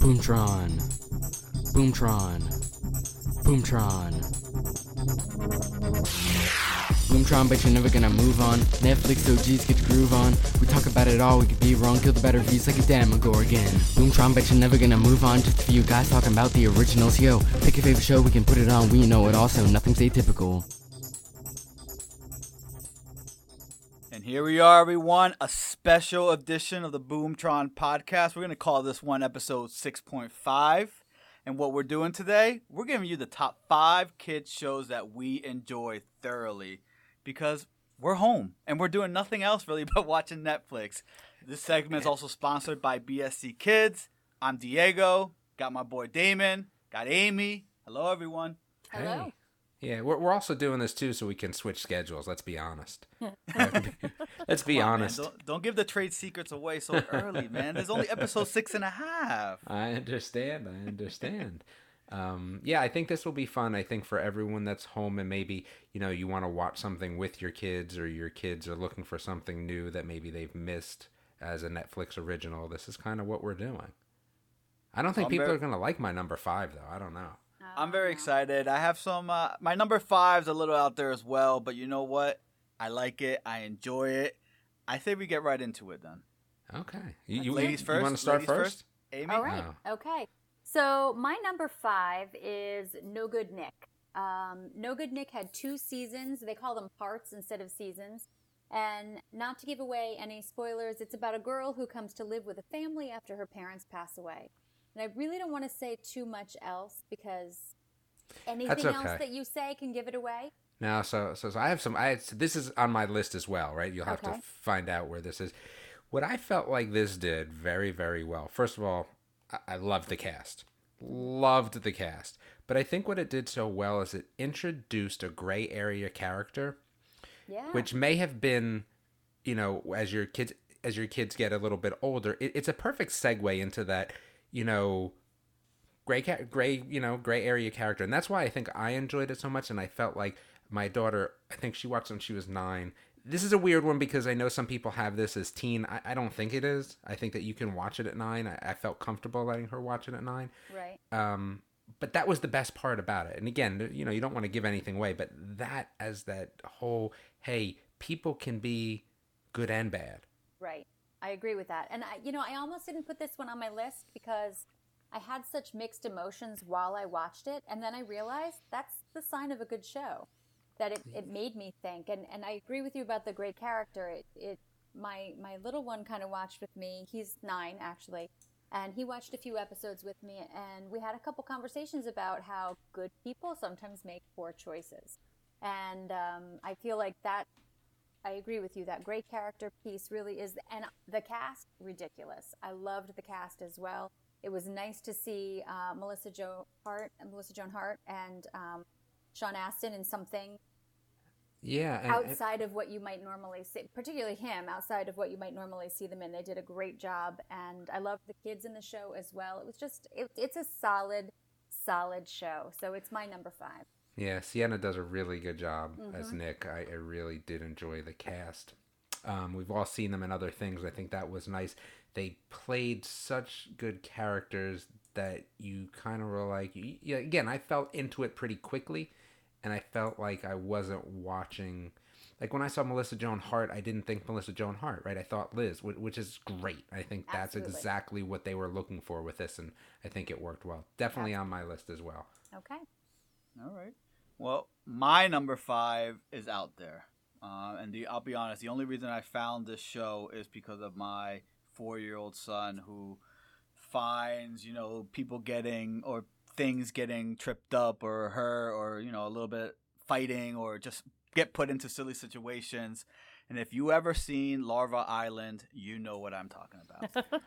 Boomtron. Boomtron. Boomtron. Boomtron, but you're never gonna move on. Netflix OGs get your groove on. We talk about it all, we could be wrong. Kill the better views like a damn Demogorgon. Boomtron, but you're never gonna move on. Just a few guys talking about the originals. Yo, pick your favorite show, we can put it on. We know it also, nothing's atypical. Here we are, everyone. A special edition of the Boomtron podcast. We're going to call this one episode 6.5. And what we're doing today, we're giving you the top five kids shows that we enjoy thoroughly because we're home and we're doing nothing else really but watching Netflix. This segment is also sponsored by BSC Kids. I'm Diego. Got my boy Damon. Got Amy. Hello, everyone. Hello. Hey. Yeah, we're, we're also doing this too so we can switch schedules. Let's be honest. Let's be Come on, man. honest. Don't, don't give the trade secrets away so early, man. There's only episode six and a half. I understand. I understand. Um, yeah, I think this will be fun. I think for everyone that's home and maybe you know you want to watch something with your kids or your kids are looking for something new that maybe they've missed as a Netflix original. This is kind of what we're doing. I don't think I'm people very- are gonna like my number five though. I don't know. I'm very excited. I have some. Uh, my number five's a little out there as well, but you know what? I like it. I enjoy it. I say we get right into it then. Okay, you, you, Ladies you want to start Ladies first? Amy. All right. Oh. Okay. So my number five is No Good Nick. Um, no Good Nick had two seasons. They call them parts instead of seasons. And not to give away any spoilers, it's about a girl who comes to live with a family after her parents pass away. And I really don't want to say too much else because anything else that you say can give it away. No, so, so so I have some. I this is on my list as well, right? You'll have Okay. to find out where this is. What I felt like this did very very well. First of all, I, I loved the cast, loved the cast. But I think what it did so well is it introduced a gray area character, Yeah. which may have been, you know, as your kids as your kids get a little bit older, it, it's a perfect segue into that, you know, gray ca- gray you know gray area character. And that's why i think i enjoyed it so much. And i felt like my daughter i think she watched when she was nine. This is a weird one because i know some people have this as teen. I, I don't think it is. I think that you can watch it at nine. I, I felt comfortable letting her watch it at nine. Right. um but that was the best part about it. And again you know you don't want to give anything away but that as that whole hey people can be good and bad. Right. I agree with that. And I, you know, I almost didn't put this one on my list because I had such mixed emotions while I watched it, and then I realized that's the sign of a good show. That it, it made me think, and, and I agree with you about the great character. It, it my my little one kind of watched with me. He's nine actually, and he watched a few episodes with me, and we had a couple conversations about how good people sometimes make poor choices, and um, I feel like that I agree with you. That great character piece really is, and the cast ridiculous. I loved the cast as well. It was nice to see uh, Melissa Joan Hart, Melissa Joan Hart, and um, Sean Astin in something yeah and, and- outside of what you might normally see, particularly him, outside of what you might normally see them in. They did a great job, and I loved the kids in the show as well. It was just, it, it's a solid, solid show. So it's my number five. Yeah, Sienna does a really good job as Mm-hmm. Nick. I, I really did enjoy the cast. Um, we've all seen them in other things. I think that was nice. They played such good characters that you kind of were like, yeah. Again, I felt into it pretty quickly, and I felt like I wasn't watching. Like when I saw Melissa Joan Hart, I didn't think Melissa Joan Hart, right? I thought Liz, which is great. I think that's Absolutely. exactly what they were looking for with this, and I think it worked well. Definitely on my list as well. Okay. All right. Well, my number five is out there, uh, and the, I'll be honest. The only reason I found this show is because of my four-year-old son, who finds you know people getting or things getting tripped up or her or you know a little bit fighting or just get put into silly situations. And if you ever seen Larva Island, you know what I'm talking about.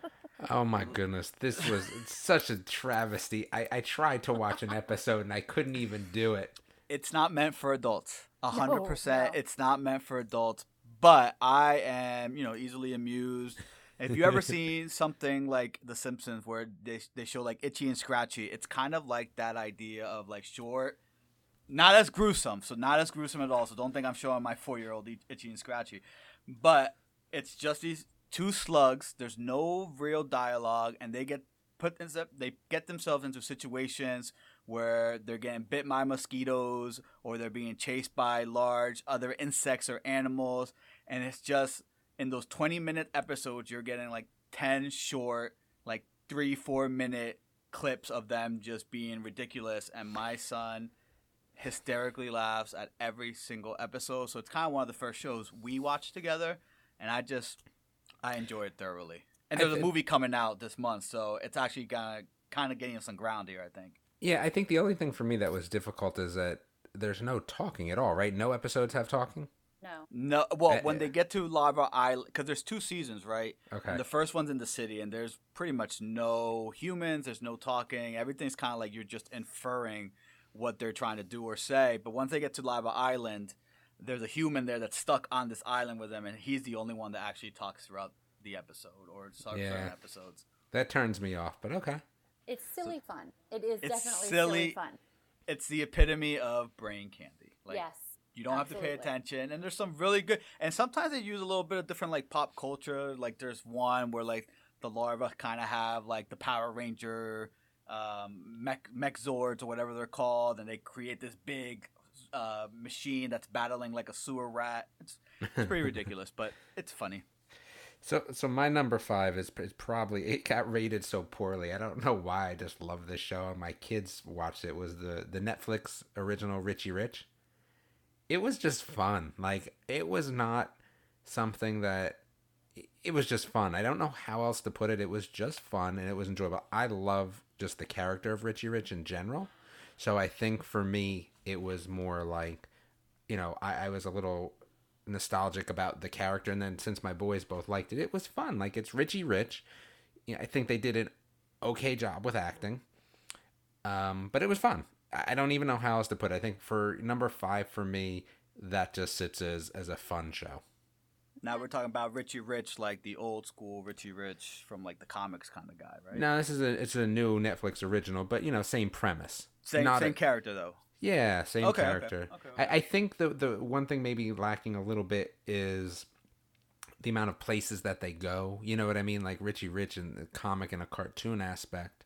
Oh my goodness, this was such a travesty. I, I tried to watch an episode and I couldn't even do it. it's not meant for adults. A hundred No, percent, no. it's not meant for adults. But I am, you know, easily amused. If you ever seen something like The Simpsons, where they they show like Itchy and Scratchy, it's kind of like that idea of like short, not as gruesome. So not as gruesome at all. So don't think I'm showing my four year old Itchy and Scratchy, but it's just these two slugs. There's no real dialogue, and they get put themse- they get themselves into situations where they're getting bit by mosquitoes or they're being chased by large other insects or animals, and it's just in those twenty minute episodes you're getting like ten short, like three four minute clips of them just being ridiculous, and my son hysterically laughs at every single episode. So it's kind of one of the first shows we watched together, and I just I enjoy it thoroughly. And there's a movie coming out this month, so it's actually gonna kind of getting some ground here. I think. Yeah, I think the only thing for me that was difficult is that there's no talking at all, right? No episodes have talking. No. No, well, Uh, when they get to Lava Island, because there's two seasons, right? Okay. And the first one's in the city, and there's pretty much no humans. There's no talking. Everything's kind of like you're just inferring what they're trying to do or say. But once they get to Lava Island, there's a human there that's stuck on this island with them, and he's the only one that actually talks throughout the episode or certain Yeah. episodes. That turns me off, but okay. It's silly fun. It is It's definitely silly. silly fun. It's the epitome of brain candy. Like, yes. You don't have to pay attention, and there's some really good. And sometimes they use a little bit of different like pop culture. Like there's one where like the larva kind of have like the Power Ranger, um, mech mech Zords or whatever they're called, and they create this big uh, machine that's battling like a sewer rat. It's, it's pretty ridiculous, but it's funny. So, so my number five is, is probably it got rated so poorly. I don't know why. I just love this show. My kids watched it. Was the the Netflix original Richie Rich? It was just fun. Like it was not something that it was just fun. I don't know how else to put it. It was just fun and it was enjoyable. I love just the character of Richie Rich in general. So I think for me, it was more like, you know, I, I was a little nostalgic about the character, and then since my boys both liked it, it was fun. Like it's Richie Rich. You know, I think they did an okay job with acting, um, but it was fun. I don't even know how else to put. it. I think for number five for me, that just sits as as a fun show. Now we're talking about Richie Rich, like the old school Richie Rich from like the comics kind of guy, right? No, this is a it's a new Netflix original, but you know, same premise. same Not same a- character though. Yeah, same Okay, character. okay, okay. I, I think the the one thing maybe lacking a little bit is the amount of places that they go. You know what I mean? Like Richie Rich in the comic and a cartoon aspect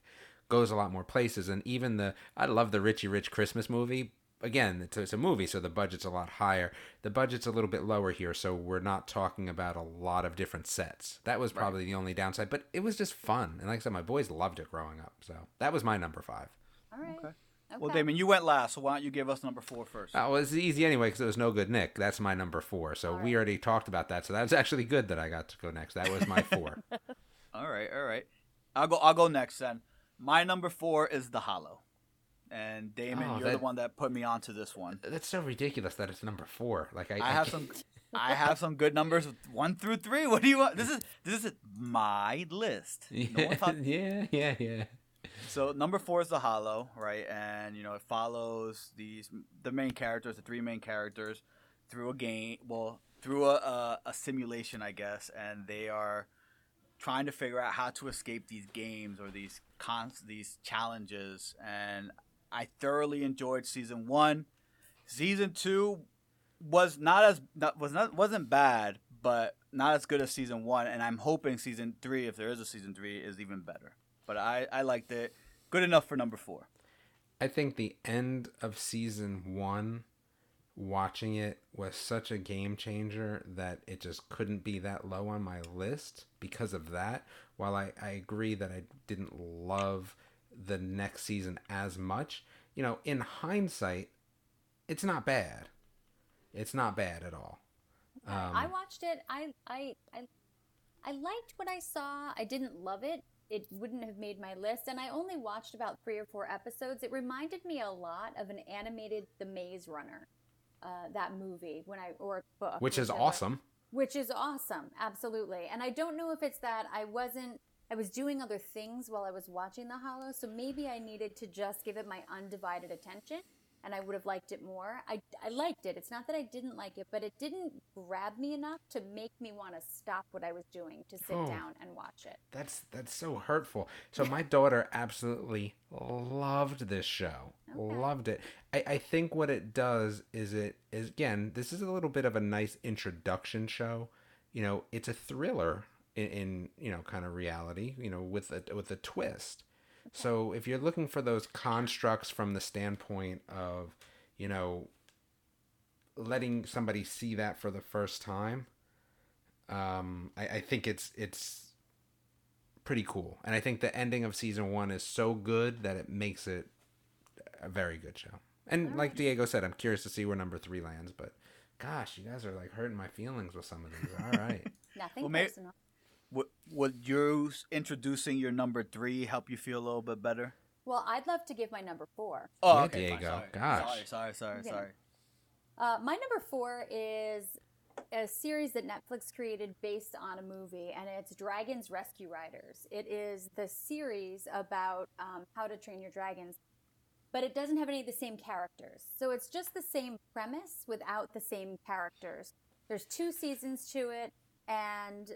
goes a lot more places, and even the I love the Richie Rich Christmas movie. Again, it's a, it's a movie, so the budget's a lot higher. The budget's a little bit lower here, so we're not talking about a lot of different sets. That was probably the only downside, but it was just fun. And like I said, my boys loved it growing up, so that was my number five. All right. Okay. Okay. Well, Damon, you went last, so why don't you give us number four first? Oh, well, it's easy anyway because it was no good Nick. That's my number four. So we already talked about that. So that was actually good that I got to go next. That was my four. All right, all right. I'll go. I'll go next then. My number four is The Hollow, and Damon, Oh, you're the one that put me onto this one. That's so ridiculous that it's number four. Like I, I have can't- some. I have some good numbers, one through three. What do you want? This is this is my list. No Yeah, talk- yeah, yeah, yeah. So number four is the Hollow, right? And you know it follows these the main characters, the three main characters, through a game. Well, through a, a, a simulation, I guess, and they are trying to figure out how to escape these games or these cons these challenges. And I thoroughly enjoyed season one. Season two was not as not, was not wasn't bad, but not as good as season one. And I'm hoping season three, if there is a season three, is even better. But I I liked it. Good enough for number four. I think the end of season one, watching it was such a game changer that it just couldn't be that low on my list because of that. While I, I agree that I didn't love the next season as much, you know, in hindsight, it's not bad. It's not bad at all. Um, I watched it. I, I I I liked what I saw. I didn't love it. It wouldn't have made my list, and I only watched about three or four episodes. It reminded me a lot of an animated The Maze Runner, uh, that movie when I or book, which is awesome. Which is awesome, absolutely. And I don't know if it's that I wasn't. I was doing other things while I was watching The Hollow, so maybe I needed to just give it my undivided attention, and I would have liked it more. I, I liked it. It's not that I didn't like it, but it didn't grab me enough to make me want to stop what I was doing to sit Oh. down and watch it. That's that's so hurtful. So my daughter absolutely loved this show. Loved it. I, I think what it does is it is again, this is a little bit of a nice introduction show. You know, it's a thriller in, in you know, kind of reality, you know, with a with a twist. So if you're looking for those constructs from the standpoint of, you know, letting somebody see that for the first time, um, I, I think it's it's pretty cool. And I think the ending of season one is so good that it makes it a very good show. And like Diego said, I'm curious to see where number three lands, but gosh, you guys are like hurting my feelings with some of these. All right. Nothing Well, may- personal. Would, would you introducing your number three help you feel a little bit better? Well, I'd love to give my number four. Oh, Yeah, okay, fine, Diego. sorry. Gosh. Sorry, sorry, sorry, Okay. sorry. Uh, my number four is a series that Netflix created based on a movie, and it's Dragons Rescue Riders. It is the series about um, how to train your dragons, but it doesn't have any of the same characters. So it's just the same premise without the same characters. There's two seasons to it, and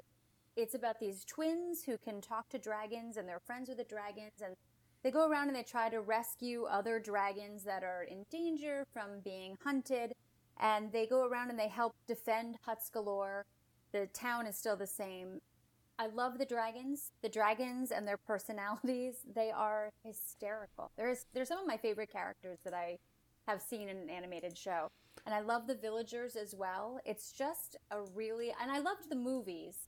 it's about these twins who can talk to dragons, and they're friends with the dragons, and they go around and they try to rescue other dragons that are in danger from being hunted. And they go around and they help defend Huttsgalor. The town is still the same. I love the dragons. The dragons and their personalities, they are hysterical. There's there's some of my favorite characters that I have seen in an animated show. And I love the villagers as well. It's just a really and I loved the movies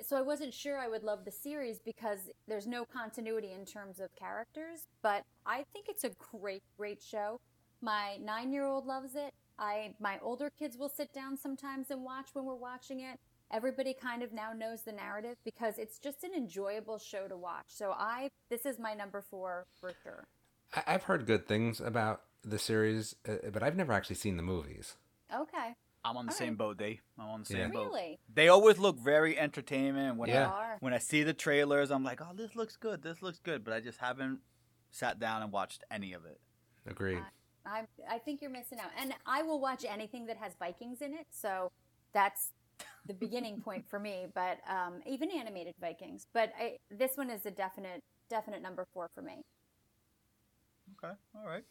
so I wasn't sure I would love the series because there's no continuity in terms of characters, but I think it's a great, great show. My nine-year-old loves it. I my older kids will sit down sometimes and watch when we're watching it. Everybody kind of now knows the narrative because it's just an enjoyable show to watch. So I this is my number four for sure. I've heard good things about the series, uh, but I've never actually seen the movies. Okay, I'm on the All same right. boat, Dave. I'm on the same Yeah. boat. really? They always look very entertaining. When Yeah. I, when I see the trailers, I'm like, oh, this looks good. This looks good. But I just haven't sat down and watched any of it. Agreed. I I think you're missing out. And I will watch anything that has Vikings in it. So that's the beginning point for me. But um, even animated Vikings. But I, this one is a definite definite number four for me. Okay. All right.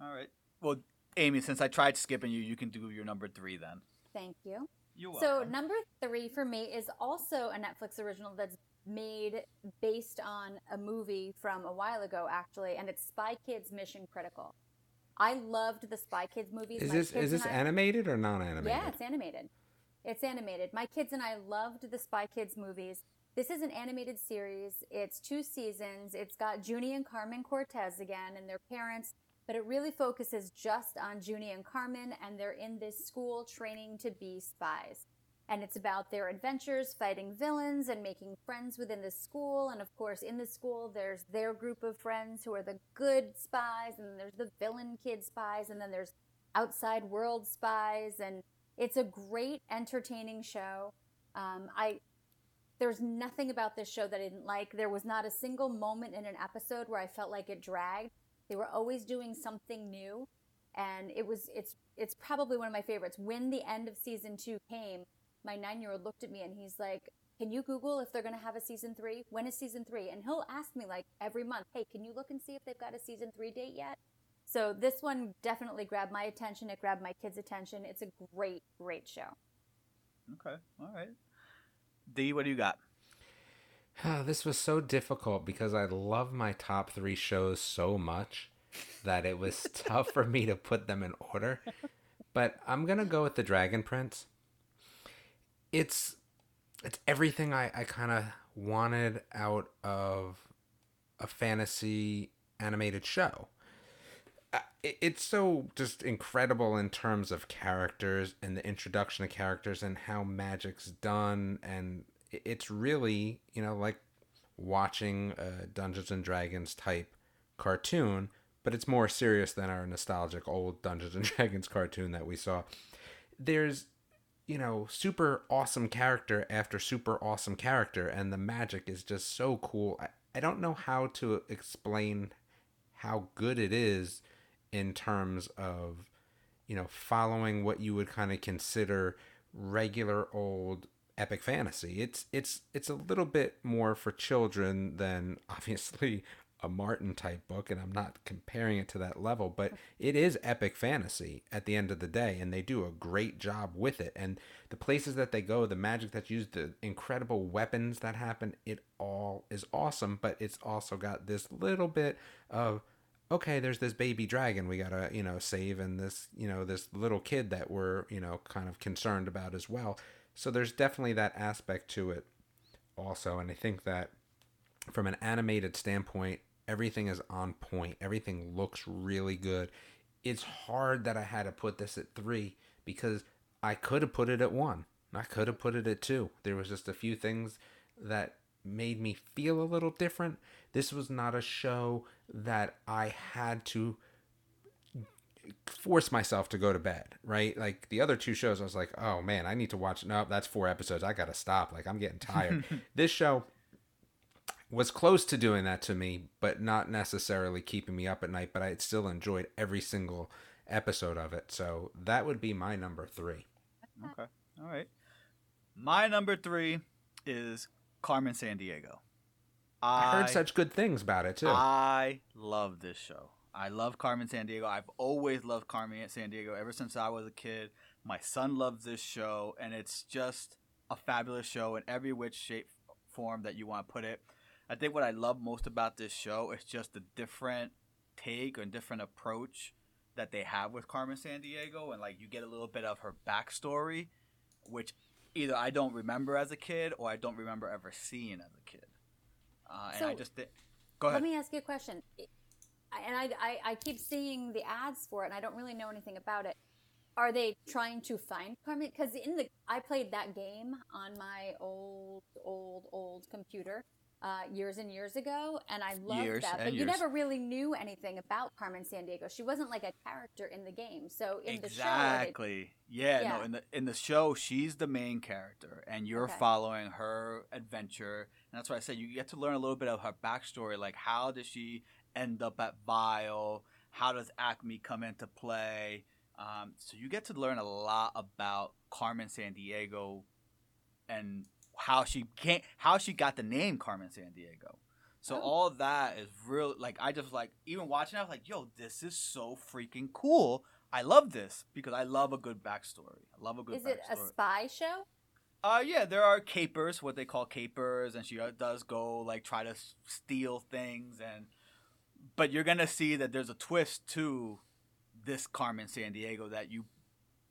All right. Well, Amy, since I tried skipping you, you can do your number three then. Thank you. You're So number three for me is also a Netflix original that's made based on a movie from a while ago, actually, and it's Spy Kids Mission Critical. I loved the Spy Kids movies. Is My this is this I- animated or non-animated? Yeah, it's animated. It's animated. My kids and I loved the Spy Kids movies. This is an animated series. It's two seasons. It's got Juni and Carmen Cortez again and their parents, but it really focuses just on Juni and Carmen, and they're in this school training to be spies. And it's about their adventures fighting villains and making friends within the school. And of course, in the school, there's their group of friends who are the good spies, and there's the villain kid spies, and then there's outside world spies. And it's a great, entertaining show. Um, I there's nothing about this show that I didn't like. There was not a single moment in an episode where I felt like it dragged. They were always doing something new, and it was it's it's probably one of my favorites. When the end of season two came, my nine year old looked at me and he's like, "Can you Google if they're going to have a season three? When is season three? And he'll ask me like every month, "Hey, can you look and see if they've got a season three date yet?" So this one definitely grabbed my attention. It grabbed my kids' attention. It's a great, great show. Okay. All right. D, what do you got? this was so difficult because I love my top three shows so much that it was tough for me to put them in order. But I'm gonna go with the Dragon Prince. It's it's everything I, I kind of wanted out of a fantasy animated show. Uh, it- It's so just incredible in terms of characters and the introduction of characters and how magic's done and it's really you know like watching a Dungeons and Dragons type cartoon, but it's more serious than our nostalgic old Dungeons and Dragons cartoon that we saw. There's you know super awesome character after super awesome character, and the magic is just so cool. I, I don't know how to explain how good it is in terms of you know following what you would kind of consider regular old epic fantasy it's it's it's a little bit more for children than obviously a Martin type book, and I'm not comparing it to that level, but it is epic fantasy at the end of the day, and they do a great job with it. And the places that they go, the magic that's used, the incredible weapons that happen, it all is awesome, but it's also got this little bit of okay, there's this baby dragon we gotta, you know, save, and this, you know, this little kid that we're, you know, kind of concerned about as well. So there's definitely that aspect to it also, and I think that from an animated standpoint, everything is on point. Everything looks really good. It's hard that I had to put this at three because I could have put it at one. I could have put it at two. There was just a few things that made me feel a little different. This was not a show that I had to force myself to go to bed, right? Like the other two shows, I was like, oh man, I need to watch. No, that's four episodes. I got to stop. Like I'm getting tired. this show was close to doing that to me, but not necessarily keeping me up at night. But I still enjoyed every single episode of it. So that would be my number three. Okay. All right. My number three is Carmen Sandiego. I, I heard such good things about it too. I love this show. I love Carmen Sandiego. I've always loved Carmen Sandiego ever since I was a kid. My son loves this show, and it's just a fabulous show in every which shape form that you want to put it. I think what I love most about this show is just the different take and different approach that they have with Carmen Sandiego, and like you get a little bit of her backstory, which either I don't remember as a kid or I don't remember ever seeing as a kid. Uh, and So, I just th- go ahead. Let me ask you a question. And I, I, I keep seeing the ads for it, and I don't really know anything about it. Are they trying to find Carmen? Because in the I played that game on my old, old, old computer uh, years and years ago, and I loved Years that. But you never really knew anything about Carmen Sandiego. She wasn't like a character in the game. So in the show, they- exactly. yeah, Yeah. no. In the in the show, she's the main character, and you're Okay. following her adventure. And that's why I said you get to learn a little bit of her backstory. Like, how does she end up at Vile? How does Acme come into play? Um, so you get to learn a lot about Carmen Sandiego and how she came, how she got the name Carmen Sandiego. So Oh. all that is real. Like I just like even watching. I was like, "Yo, this is so freaking cool." I love this because I love a good backstory. I love a good is it a spy show? Uh, yeah, there are capers, what they call capers, and she uh, does go like try to steal things, and but you're gonna see that there's a twist to this Carmen Sandiego that you,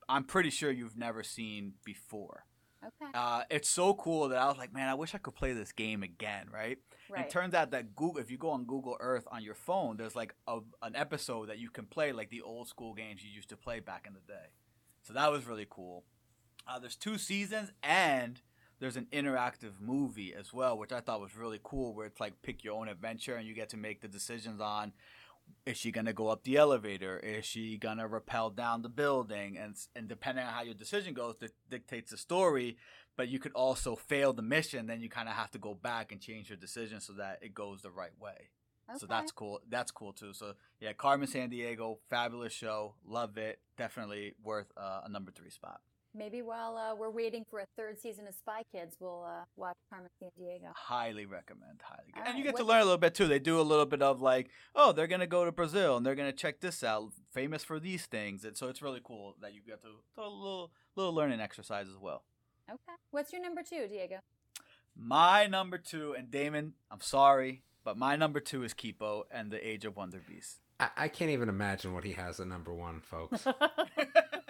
I'm pretty sure you've never seen before. Okay, Uh, it's so cool that I was like, man, I wish I could play this game again, right? Right. it turns out that Google, if you go on Google Earth on your phone, there's like a, an episode that you can play like the old school games you used to play back in the day. So that was really cool. Uh, there's two seasons and there's an interactive movie as well, which I thought was really cool, where it's like pick your own adventure and you get to make the decisions on is she gonna go up the elevator? Is she gonna rappel down the building? And and depending on how your decision goes, di- dictates the story. But you could also fail the mission, then you kind of have to go back and change your decision so that it goes the right way. Okay. So that's cool. That's cool too. So yeah, Carmen Sandiego, fabulous show, love it. Definitely worth uh, a number three spot. Maybe while uh, we're waiting for a third season of Spy Kids, we'll uh, watch Carmen Sandiego. Highly recommend. Highly, All and you get to learn a little bit too. They do a little bit of like, oh, they're gonna go to Brazil and they're gonna check this out, famous for these things, and so it's really cool that you get to do a little little learning exercise as well. Okay. What's your number two, Diego? My number two, and Damon, I'm sorry, but my number two is Kipo and the Age of Wonder Beast. I, I can't even imagine what he has at number one, folks.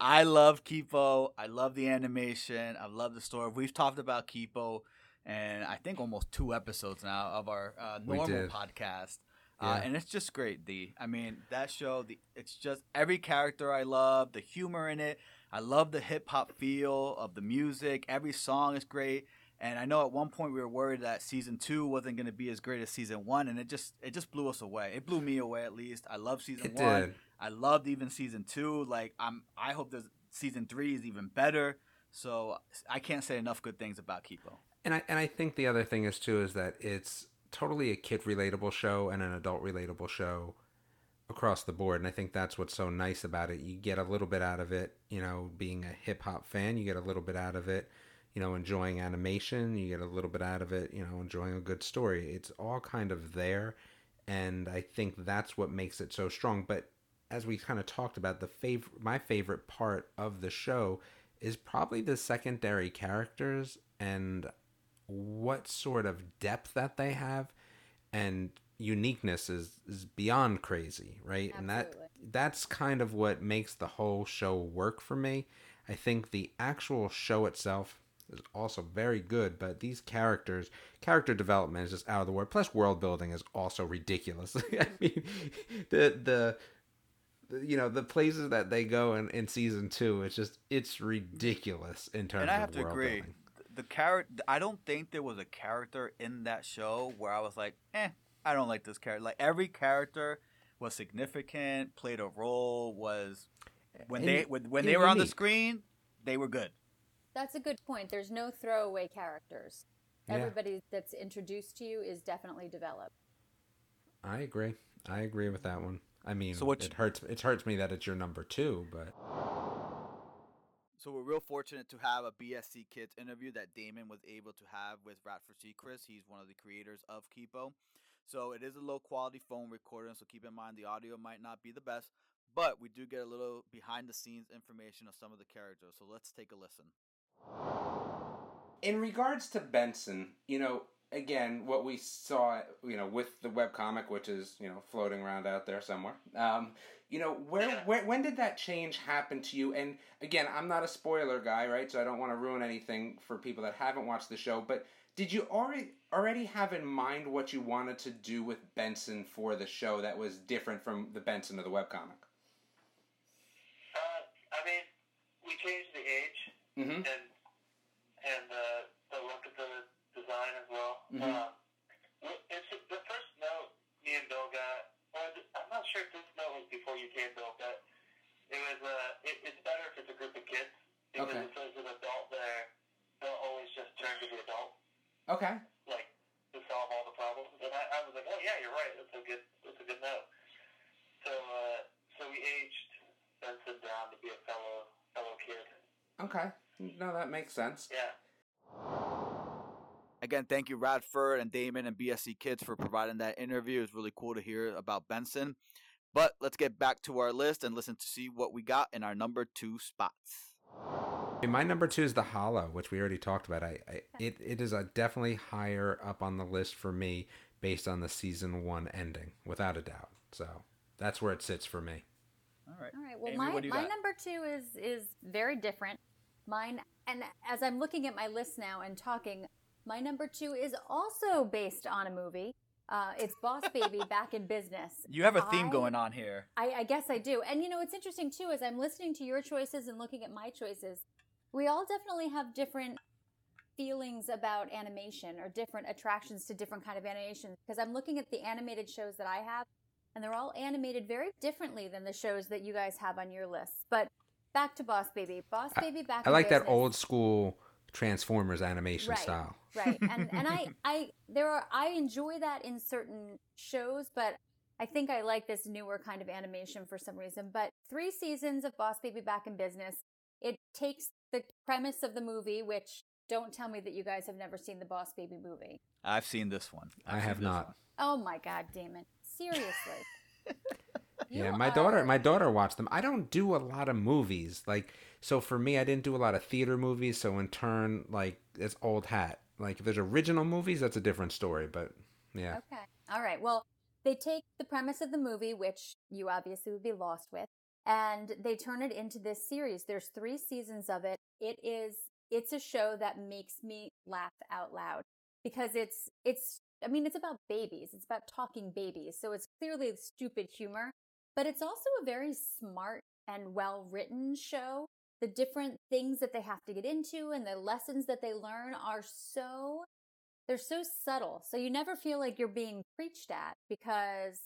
I love Kipo. I love the animation. I love the story. We've talked about Kipo, and I think almost two episodes now of our uh, normal podcast. Uh, and it's just great. The I mean that show. The it's just every character I love. The humor in it. I love the hip hop feel of the music. Every song is great. And I know at one point we were worried that season two wasn't going to be as great as season one, and it just it just blew us away. It blew me away at least. I love season It one. did. I loved even season two. Like I'm, I hope that season three is even better. So I can't say enough good things about Kipo. And I and I think the other thing is too is that it's totally a kid relatable show and an adult relatable show across the board. And I think that's what's so nice about it. You get a little bit out of it, you know, being a hip hop fan, you get a little bit out of it, you know, enjoying animation, you get a little bit out of it, you know, enjoying a good story. It's all kind of there, and I think that's what makes it so strong. But as we kind of talked about, the fav- my favorite part of the show is probably the secondary characters and what sort of depth that they have and uniqueness is is beyond crazy, right? And that that's kind of what makes the whole show work for me. I think the actual show itself is also very good, but these characters, character development is just out of the world. Plus, world building is also ridiculous. I mean, the the- you know the places that they go in, in season two it's just it's ridiculous in terms and I have to agree. building The character, I don't think there was a character in that show where I was like, eh, I don't like this character. Like every character was significant, played a role, was when And- they when, when and they were on the screen, they were good. That's a good point. There's no throwaway characters. Yeah. Everybody that's introduced to you is definitely developed. I agree. I agree with that one. I mean, So what it hurts. It hurts me that it's your number two, but So we're real fortunate to have a BSC Kids interview that Damon was able to have with Radford Sechrist. He's one of the creators of Kipo. So it is a low quality phone recording, so keep in mind the audio might not be the best, but we do get a little behind the scenes information of some of the characters. So let's take a listen. in regards to Benson, you know, again, what we saw, you know, with the webcomic, which is you know floating around out there somewhere. Um, you know, where, where when did that change happen to you? And again, I'm not a spoiler guy, right? So I don't want to ruin anything for people that haven't watched the show. But did you already already have in mind what you wanted to do with Benson for the show that was different from the Benson of the webcomic? Uh, I mean, we changed the age Mm-hmm. and and uh, the look of the design as well. Mhm. Uh, it's the first note me and Bill got. Well, I'm not sure if this note was before you came, Bill, but it was. Uh, it, it's better if it's a group of kids because Okay. if there's an adult there, they'll always just turn to the adult, Okay. like to solve all the problems. And I, I was like, oh yeah, you're right. That's a good. That's a good note. So uh, so we aged Benson down to be a fellow fellow kid. Okay. No, that makes sense. Yeah. Again, thank you, Radford and Damon and BSC Kids for providing that interview. It's really cool to hear about Benson. But let's get back to our list and listen to see what we got in our number two spots. My number two is the Hollow, which we already talked about. I, I it, it is a definitely higher up on the list for me based on the season one ending, without a doubt. So that's where it sits for me. All right. All right. Well, Amy, my what do you my got? number two is is very different. Mine, and as I'm looking at my list now and talking, my number two is also based on a movie. Uh, it's Boss Baby Back in Business. You have a theme I- going on here. I, I guess I do. And you know, it's interesting too, as I'm listening to your choices and looking at my choices, we all definitely have different feelings about animation or different attractions to different kind of animation. Because I'm looking at the animated shows that I have, and they're all animated very differently than the shows that you guys have on your list But back to Boss Baby. Boss Baby Back in Baby. I in like that old school Transformers animation right, style. right. And and I I there are I enjoy that in certain shows, but I think I like this newer kind of animation for some reason. But three seasons of Boss Baby Back in Business. It takes the premise of the movie, which don't tell me that you guys have never seen the Boss Baby movie. I've seen this one. I've I have not. one. Oh my God, Damon! Seriously. Yeah, my daughter my daughter watched them. I don't do a lot of movies. Like so for me I didn't do a lot of theater movies, so in turn like it's old hat. Like if there's original movies, that's a different story, but yeah. Okay. All right. Well, they take the premise of the movie, which you obviously would be lost with, and they turn it into this series. There's three seasons of it. It is it's a show that makes me laugh out loud because it's it's I mean it's about babies. It's about talking babies. So it's clearly stupid humor, but it's also a very smart and well-written show. The different things that they have to get into and the lessons that they learn are so they're so subtle. So you never feel like you're being preached at because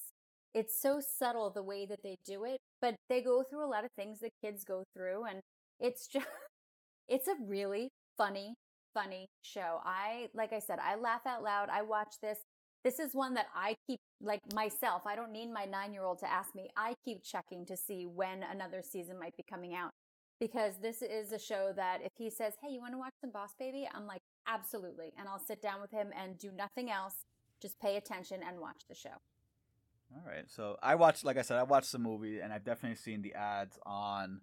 it's so subtle the way that they do it. But they go through a lot of things that kids go through and it's just it's a really funny, funny show. I like I said, I laugh out loud. I watch this. This is one that I keep like myself. I don't need my nine year old to ask me. I keep checking to see when another season might be coming out. because this is a show that if he says, "Hey, you want to watch some Boss Baby?" I'm like, "Absolutely." And I'll sit down with him and do nothing else, just pay attention and watch the show. All right. So I watched, like I said, I watched the movie, and I've definitely seen the ads on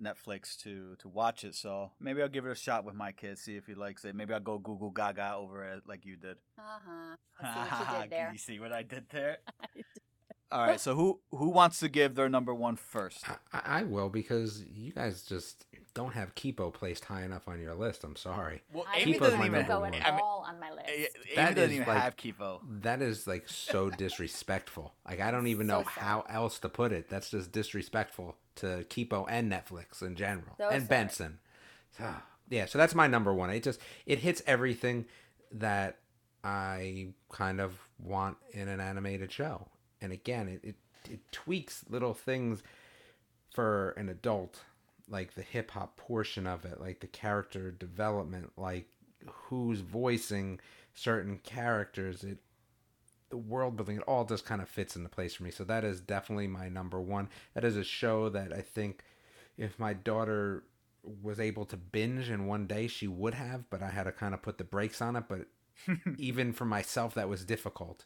Netflix to to watch it. So maybe I'll give it a shot with my kid, see if he likes it. Maybe I'll go Google Gaga over it like you did. Uh-huh. I see what you did there. you see what I did there? All right. So who who wants to give their number one first? I, I will because you guys just don't have Kipo placed high enough on your list. I'm sorry. Well, Amy Kipo's doesn't my even. even number go at one. I mean, all on my list. Amy That doesn't even like- have Kipo. That is like so disrespectful. Like I don't even know sad. how else to put it. That's just disrespectful to Kipo and Netflix in general and. Benson. So, yeah, so that's my number one. It just it hits everything that I kind of want in an animated show. And again, it, it, it tweaks little things for an adult, like the hip hop portion of it, like the character development, like who's voicing certain characters. It the world building, it all just kind of fits into place for me. So that is definitely my number one. That is a show that I think if my daughter was able to binge in one day, she would have, but I had to kind of put the brakes on it. But even for myself, that was difficult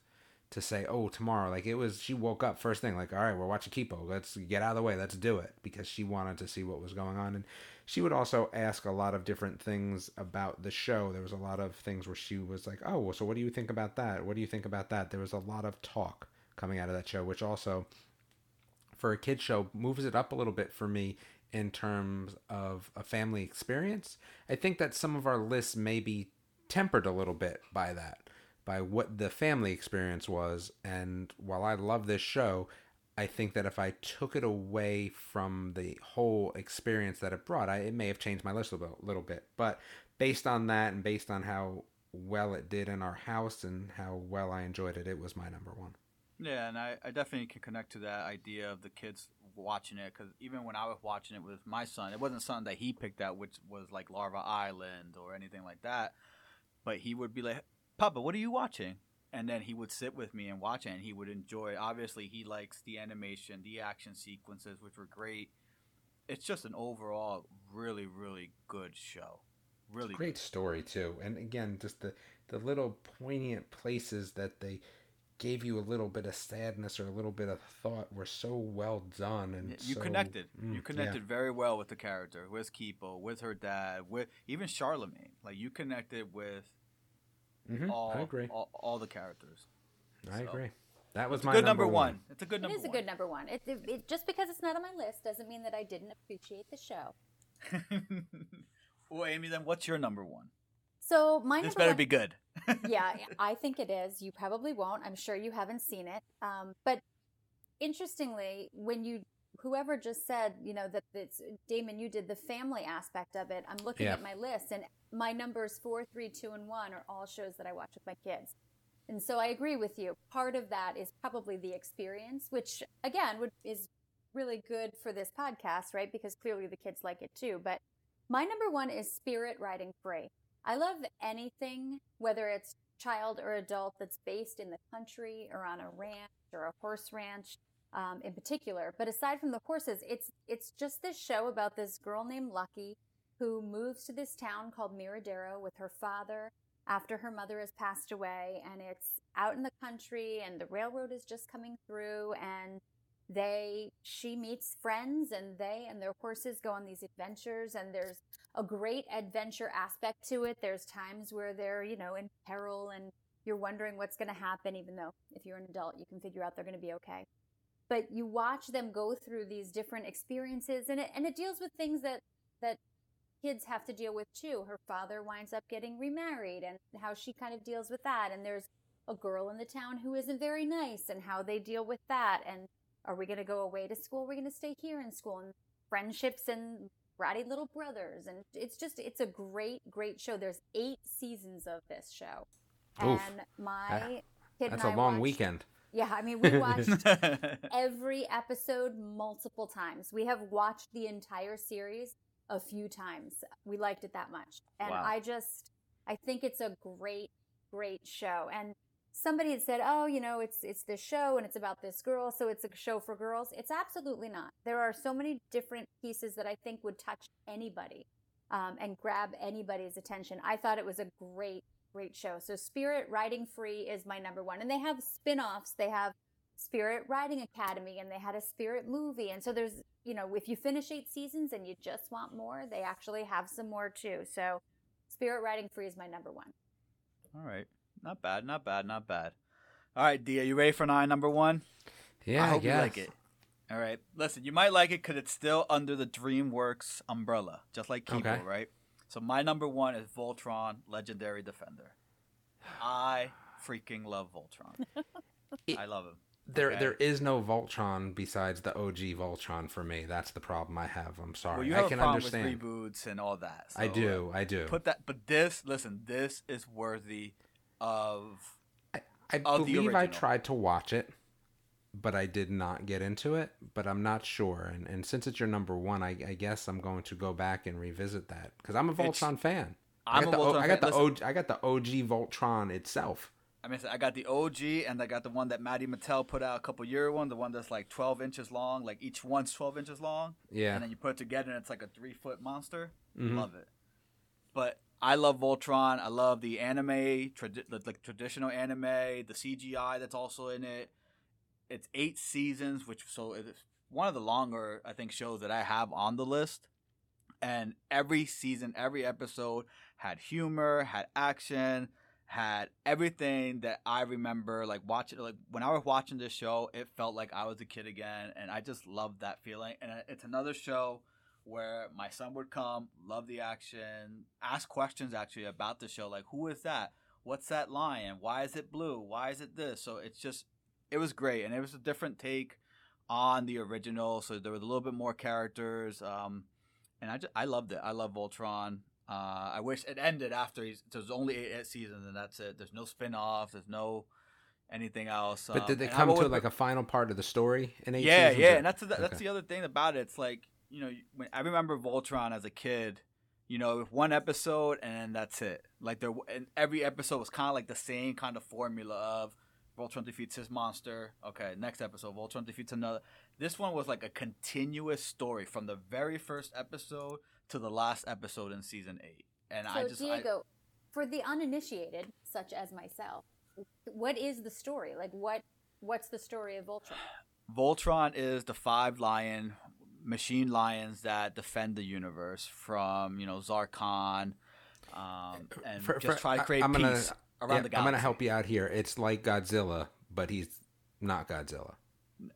to say, oh, tomorrow. Like it was, she woke up first thing, like, all right, we're watching Kipo. Let's get out of the way. Let's do it because she wanted to see what was going on. And she would also ask a lot of different things about the show. There was a lot of things where she was like, oh, well, so what do you think about that? What do you think about that? There was a lot of talk coming out of that show, which also, for a kid show, moves it up a little bit for me in terms of a family experience. I think that some of our lists may be tempered a little bit by that, by what the family experience was. And while I love this show, I think that if I took it away from the whole experience that it brought, I, it may have changed my list a little, little bit. But based on that and based on how well it did in our house and how well I enjoyed it, it was my number one. Yeah, and I, I definitely can connect to that idea of the kids watching it because even when I was watching it with my son, it wasn't something that he picked out, which was like Larva Island or anything like that. But he would be like, Papa, what are you watching? And then he would sit with me and watch it, and he would enjoy. Obviously, he likes the animation, the action sequences, which were great. It's just an overall really, really good show. Really great story too and again just the the little poignant places that they gave you a little bit of sadness or a little bit of thought were so well done and you so- connected. Mm, you connected very well with the character, with Kipo, with her dad, with even Scarlemagne. Like you connected with yeah. Mhm, all, i agree all all the characters. i so- agree that was It's my good number, number one. It's a good It number is a good number one. It, it, it- just because it's not on my list doesn't mean that I didn't appreciate the show. well, Amy, then what's your number one? So my this better one, be good. yeah, I think it is. You probably won't. I'm sure you haven't seen it. Um, but interestingly, when you whoever just said, you know, that it's Damon, you did the family aspect of it. I'm looking Yeah. at my list, and my numbers four, three, two, and one are all shows that I watch with my kids. And so I agree with you. Part of that is probably the experience, which again would is really good for this podcast, right? Because clearly the kids like it too. But my number one is Spirit Riding Free. I love anything, whether it's child or adult, that's based in the country or on a ranch or a horse ranch, um, in particular. But aside from the horses, it's it's just this show about this girl named Lucky who moves to this town called Miradero with her father after her mother has passed away, and it's out in the country, and the railroad is just coming through, and they she meets friends and they and their horses go on these adventures and there's a great adventure aspect to it. There's times where they're you know in peril and you're wondering what's going to happen even though if you're an adult you can figure out they're going to be okay but you watch them go through these different experiences and it and it deals with things that that kids have to deal with too her father winds up getting remarried and how she kind of deals with that and there's a girl in the town who isn't very nice and how they deal with that and are we going to go away to school? We're going to stay here in school? And friendships and bratty little brothers. And it's just, it's a great, great show. There's eight seasons of this show. Oof. And my kid that's and a long watched- weekend Yeah, I mean, we watched every episode multiple times. We have watched the entire series a few times. We liked it that much. And Wow. I just, I think it's a great, great show. And somebody had said, "Oh, you know, it's it's this show and it's about this girl, so it's a show for girls." It's absolutely not. There are so many different pieces that I think would touch anybody um, and grab anybody's attention. I thought it was a great, great show. So, Spirit Riding Free is my number one, and they have spin-offs. They have Spirit Riding Academy, and they had a Spirit movie, and so there's, you know, if you finish eight seasons and you just want more, they actually have some more too. So, Spirit Riding Free is my number one. All right. Not bad, not bad, not bad. All right, D, are you ready for my number one? Yeah, I hope guess. you like it. All right. Listen, you might like it because it's still under the DreamWorks umbrella, just like Kipo, Okay. right? So my number one is Voltron, Legendary Defender. I freaking love Voltron. It- I love him. There, Okay. there is no Voltron besides the OG Voltron for me. That's the problem I have. I'm sorry. Well, you I have a can problem understand. with reboots and all that. I do. I do. Put that, but this, listen, this is worthy of. I of the believe I tried to watch it, but I did not get into it. But I'm not sure. And and since it's your number one, I, I guess I'm going to go back and revisit that because I'm a It's- Voltron fan. I'm I got a the, O- Voltron I got fan. the OG, I got the OG Voltron itself. I mean, I got the OG and I got the one that Maddie Mattel put out a couple year one, the one that's like 12 inches long, like each one's 12 inches long. Yeah. And then you put it together and it's like a three foot monster. Mhm. Love it. But I love Voltron. I love the anime, tradi- the, like traditional anime, the CGI that's also in it. It's eight seasons, which so it's one of the longer I think shows that I have on the list. And every season, every episode had humor, had action, had everything that I remember. Like watching, like when I was watching this show, it felt like I was a kid again, and I just loved that feeling. And uh, it's another show where my son would come, love the action, ask questions actually about the show, like who is that? What's that lion? Why is it blue? Why is it this? So it's just, it was great, and it was a different take on the original. So there was a little bit more characters, um, and I just, I loved it. I love Voltron. Uh, I wish it ended after he's. There's only eight, eight seasons, and that's it. There's no spin-off. There's no anything else. But um, did they and I've come to like a final part of the story in eight yeah, seasons, yeah, and that's the, that's Okay. the other thing about it. It's like you know, when I remember Voltron as a kid. You know, with one episode and that's it. Like there, and every episode was kind of like the same kind of formula of Voltron defeats his monster. Okay, next episode, Voltron defeats another. This one was like a continuous story from the very first episode to the last episode in season eight. And So, I just, I, Diego, for the uninitiated, such as myself, what is the story? Like, what what's the story of Voltron? Voltron is the five lion machine lions that defend the universe from you know Zarkon, um, and For- just for- try to create I'm gonna- peace around Yeah, the I'm gonna help you out here. It's like Godzilla, but he's not Godzilla.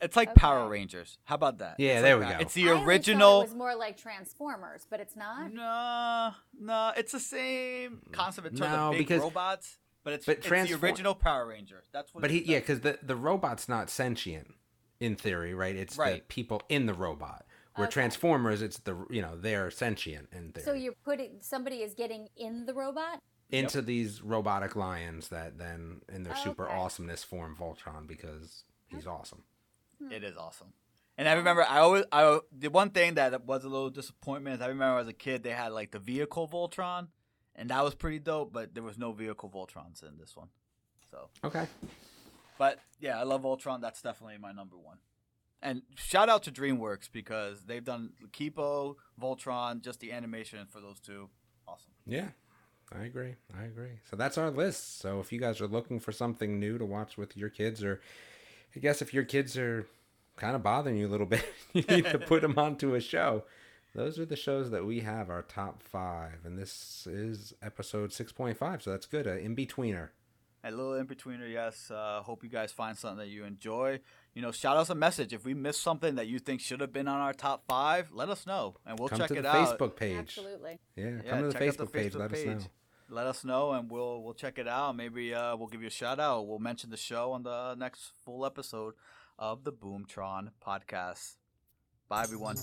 It's like Okay. Power Rangers. How about that? Yeah, It's there like we that. go. It's the I original. It was more like Transformers, but it's not. No, no, it's the same concept in terms No, of big because- robots, but it's but it's transform- the original Power Ranger. That's what. But it he, yeah, because the the robot's not sentient in theory, right? It's the people in the robot. Where Okay. Transformers, it's the you know they're sentient in theory. So you're putting somebody is getting in the robot. Into these robotic lions that then in their super Okay. awesomeness form Voltron because he's awesome. Hmm. It is awesome. And I remember, I always, I the one thing that was a little disappointment is I remember as a kid they had like the vehicle Voltron, and that was pretty dope. But there was no vehicle Voltrons in this one. So, Okay. but yeah, I love Voltron. That's definitely my number one. And shout out to DreamWorks because they've done Kipo, Voltron, just the animation for those two. Awesome. Yeah, I agree. I agree. So that's our list. So if you guys are looking for something new to watch with your kids, or I guess if your kids are kind of bothering you a little bit, you need to put them onto a show. Those are the shows that we have our top five, and this is episode six point five. So that's good. An in betweener. A little in betweener, yes. Uh, hope you guys find something that you enjoy. You know, shout us a message if we missed something that you think should have been on our top five. Let us know, and we'll Come check to it the out. Facebook page. Absolutely. Yeah, Yeah, come to the check out Facebook, page. Let us know. Let us know, and we'll we'll check it out. Maybe uh, we'll give you a shout out. We'll mention the show on the next full episode of the Boomtron podcast. Bye, everyone.